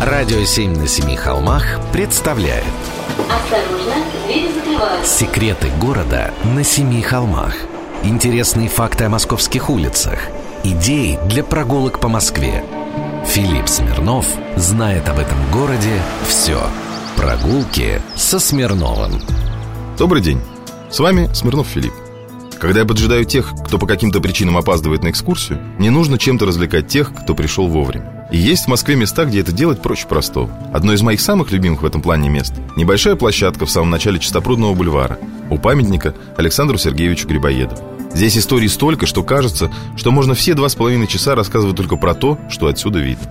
Радио «Семь на семи холмах» представляет. Осторожно, двери закрываются. Секреты города на семи холмах. Интересные факты о московских улицах. Идеи для прогулок по Москве. Филипп Смирнов знает об этом городе все Прогулки со Смирновым. Добрый день, с вами Смирнов Филипп. Когда я поджидаю тех, кто по каким-то причинам опаздывает на экскурсию, мне нужно чем-то развлекать тех, кто пришел вовремя. И есть в Москве места, где это делать проще простого. Одно из моих самых любимых в этом плане мест – небольшая площадка в самом начале Чистопрудного бульвара у памятника Александру Сергеевичу Грибоедову. Здесь историй столько, что кажется, что можно все два с половиной часа рассказывать только про то, что отсюда видно.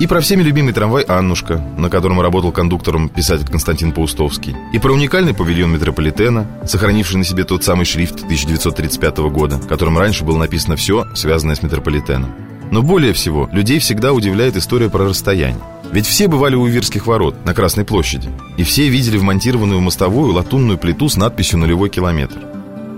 И про всеми любимый трамвай «Аннушка», на котором работал кондуктором писатель Константин Паустовский. И про уникальный павильон метрополитена, сохранивший на себе тот самый шрифт 1935 года, которым раньше было написано все, связанное с метрополитеном. Но более всего, людей всегда удивляет история про расстояние. Ведь все бывали у Вирских ворот на Красной площади. И все видели вмонтированную мостовую латунную плиту с надписью «Нулевой километр».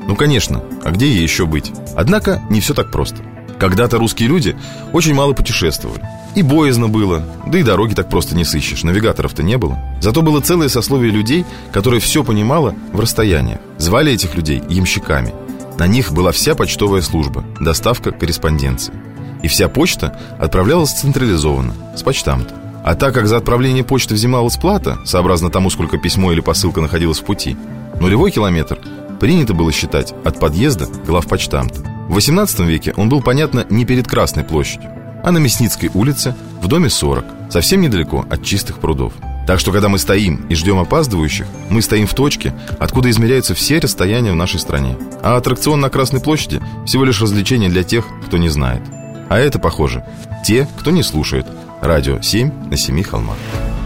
Ну, конечно, а где ей еще быть? Однако не все так просто. Когда-то русские люди очень мало путешествовали. И боязно было, да и дороги так просто не сыщешь, навигаторов-то не было. Зато было целое сословие людей, которое все понимало в расстояниях. Звали этих людей ямщиками. На них была вся почтовая служба, доставка корреспонденции. И вся почта отправлялась централизованно, с почтамта. А так как за отправление почты взималась плата, сообразно тому, сколько письмо или посылка находилось в пути, нулевой километр принято было считать от подъезда главпочтамта. В XVIII веке он был, понятно, не перед Красной площадью, а на Мясницкой улице, в доме 40, совсем недалеко от чистых прудов. Так что, когда мы стоим и ждем опаздывающих, мы стоим в точке, откуда измеряются все расстояния в нашей стране. А аттракцион на Красной площади всего лишь развлечение для тех, кто не знает. А это, похоже, те, кто не слушает. Радио 7 на семи холмах.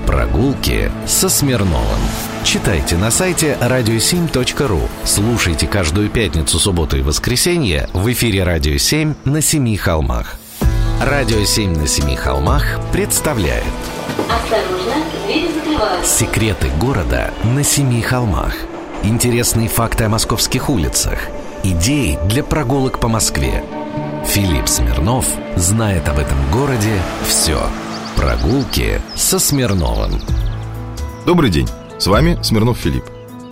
Прогулки со Смирновым. Читайте на сайте radio7.ru. Слушайте каждую пятницу, субботу и воскресенье в эфире «Радио 7» на Семи холмах. Радио «Семь на семи холмах» представляет Осторожно, двери закрываются. Секреты города на семи холмах Интересные факты о московских улицах Идеи для прогулок по Москве Филипп Смирнов знает об этом городе все Прогулки со Смирновым Добрый день, с вами Смирнов Филипп.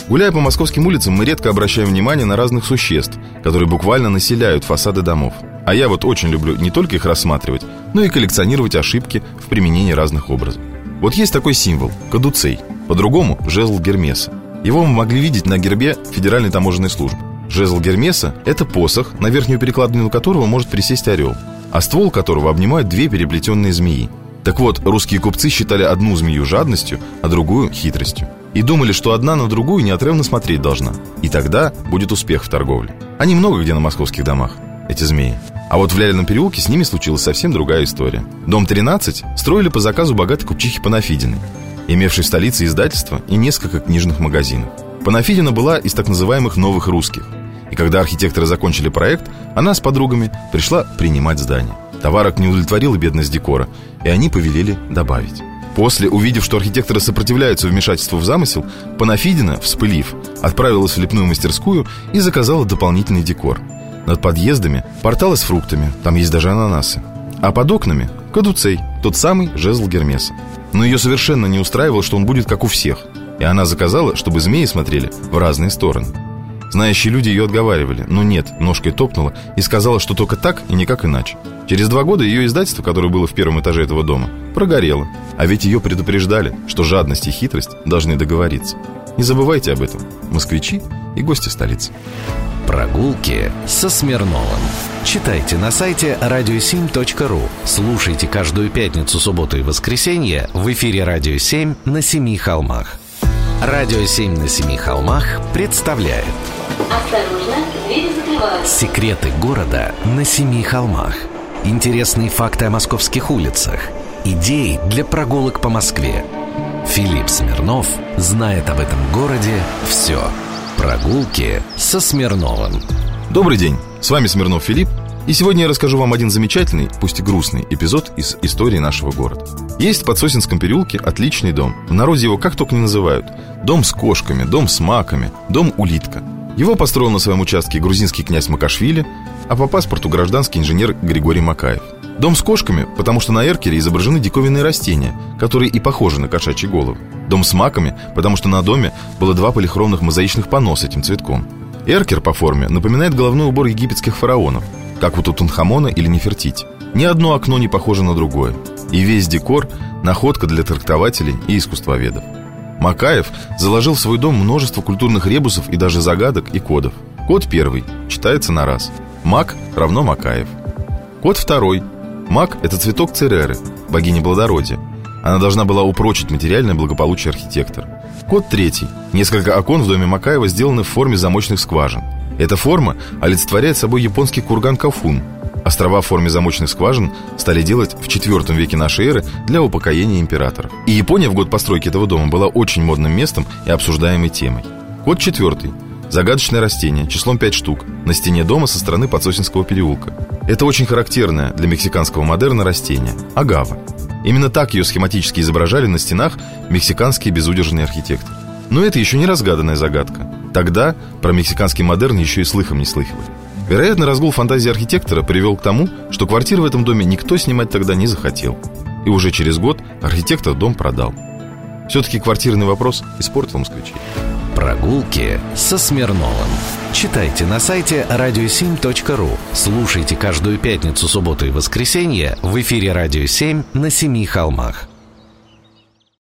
Гуляя по московским улицам, мы редко обращаем внимание на разных существ, которые буквально населяют фасады домов. А я вот очень люблю не только их рассматривать, но и коллекционировать ошибки в применении разных образов. Вот есть такой символ – кадуцей, по-другому – жезл Гермеса. Его мы могли видеть на гербе Федеральной таможенной службы. Жезл Гермеса – это посох, на верхнюю перекладину которого может присесть орел, а ствол которого обнимают две переплетенные змеи. Так вот, русские купцы считали одну змею жадностью, а другую – хитростью. И думали, что одна на другую неотрывно смотреть должна. И тогда будет успех в торговле. Они много где на московских домах, эти змеи. А вот в Лялином переулке с ними случилась совсем другая история. Дом 13 строили по заказу богатой купчихи Панафидиной, имевшей в столице издательство и несколько книжных магазинов. Панафидина была из так называемых «новых русских». И когда архитекторы закончили проект, она с подругами пришла принимать здание. Товарок не удовлетворила бедность декора, и они повелели добавить. После, увидев, что архитекторы сопротивляются вмешательству в замысел, Панафидина, вспылив, отправилась в лепную мастерскую и заказала дополнительный декор – над подъездами порталы с фруктами, там есть даже ананасы. А под окнами – кадуцей, тот самый жезл Гермеса. Но ее совершенно не устраивало, что он будет как у всех. И она заказала, чтобы змеи смотрели в разные стороны. Знающие люди ее отговаривали, но нет, ножкой топнула и сказала, что только так и никак иначе. Через два года ее издательство, которое было в первом этаже этого дома, прогорело. А ведь ее предупреждали, что жадность и хитрость должны договориться. Не забывайте об этом, москвичи и гости столицы. Прогулки со Смирновым. Читайте на сайте radio7.ru. Слушайте каждую пятницу, субботу и воскресенье в эфире «Радио 7» на Семи холмах. «Радио 7» на Семи холмах представляет Осторожно, двери закрываются. Секреты города на Семи холмах. Интересные факты о московских улицах. Идеи для прогулок по Москве. Филипп Смирнов знает об этом городе все. Прогулки со Смирновым. Добрый день, с вами Смирнов Филипп, и сегодня я расскажу вам один замечательный, пусть и грустный, эпизод из истории нашего города. Есть в Подсосинском переулке отличный дом. В народе его как только не называют. Дом с кошками, дом с маками, дом улитка. Его построил на своем участке грузинский князь Макашвили, а по паспорту гражданский инженер Григорий Макаев. Дом с кошками, потому что на эркере изображены диковинные растения, которые и похожи на кошачьи головы. Дом с маками, потому что на доме было два полихромных мозаичных панно с этим цветком. Эркер по форме напоминает головной убор египетских фараонов, как у Тутанхамона или Нефертити. Ни одно окно не похоже на другое. И весь декор – находка для трактователей и искусствоведов. Макаев заложил в свой дом множество культурных ребусов и даже загадок и кодов. Код первый читается на раз. Мак равно Макаев. Код второй – Мак – это цветок Цереры, богини плодородия. Она должна была упрочить материальное благополучие архитектора. Код третий. Несколько окон в доме Макаева сделаны в форме замочных скважин. Эта форма олицетворяет собой японский курган Кафун. Острова в форме замочных скважин стали делать в IV веке нашей эры для упокоения императоров. И Япония в год постройки этого дома была очень модным местом и обсуждаемой темой. Код четвертый. Загадочное растение, числом 5 штук, на стене дома со стороны Подсосинского переулка. Это очень характерное для мексиканского модерна растение – агава. Именно так ее схематически изображали на стенах мексиканские безудержные архитекторы. Но это еще не разгаданная загадка. Тогда про мексиканский модерн еще и слыхом не слыхивали. Вероятно, разгул фантазии архитектора привел к тому, что квартиры в этом доме никто снимать тогда не захотел. И уже через год архитектор дом продал. Все-таки квартирный вопрос испортил москвичей. Прогулки со Смирновым. Читайте на сайте radio7.ru. Слушайте каждую пятницу, субботу и воскресенье в эфире «Радио 7» на Семи холмах.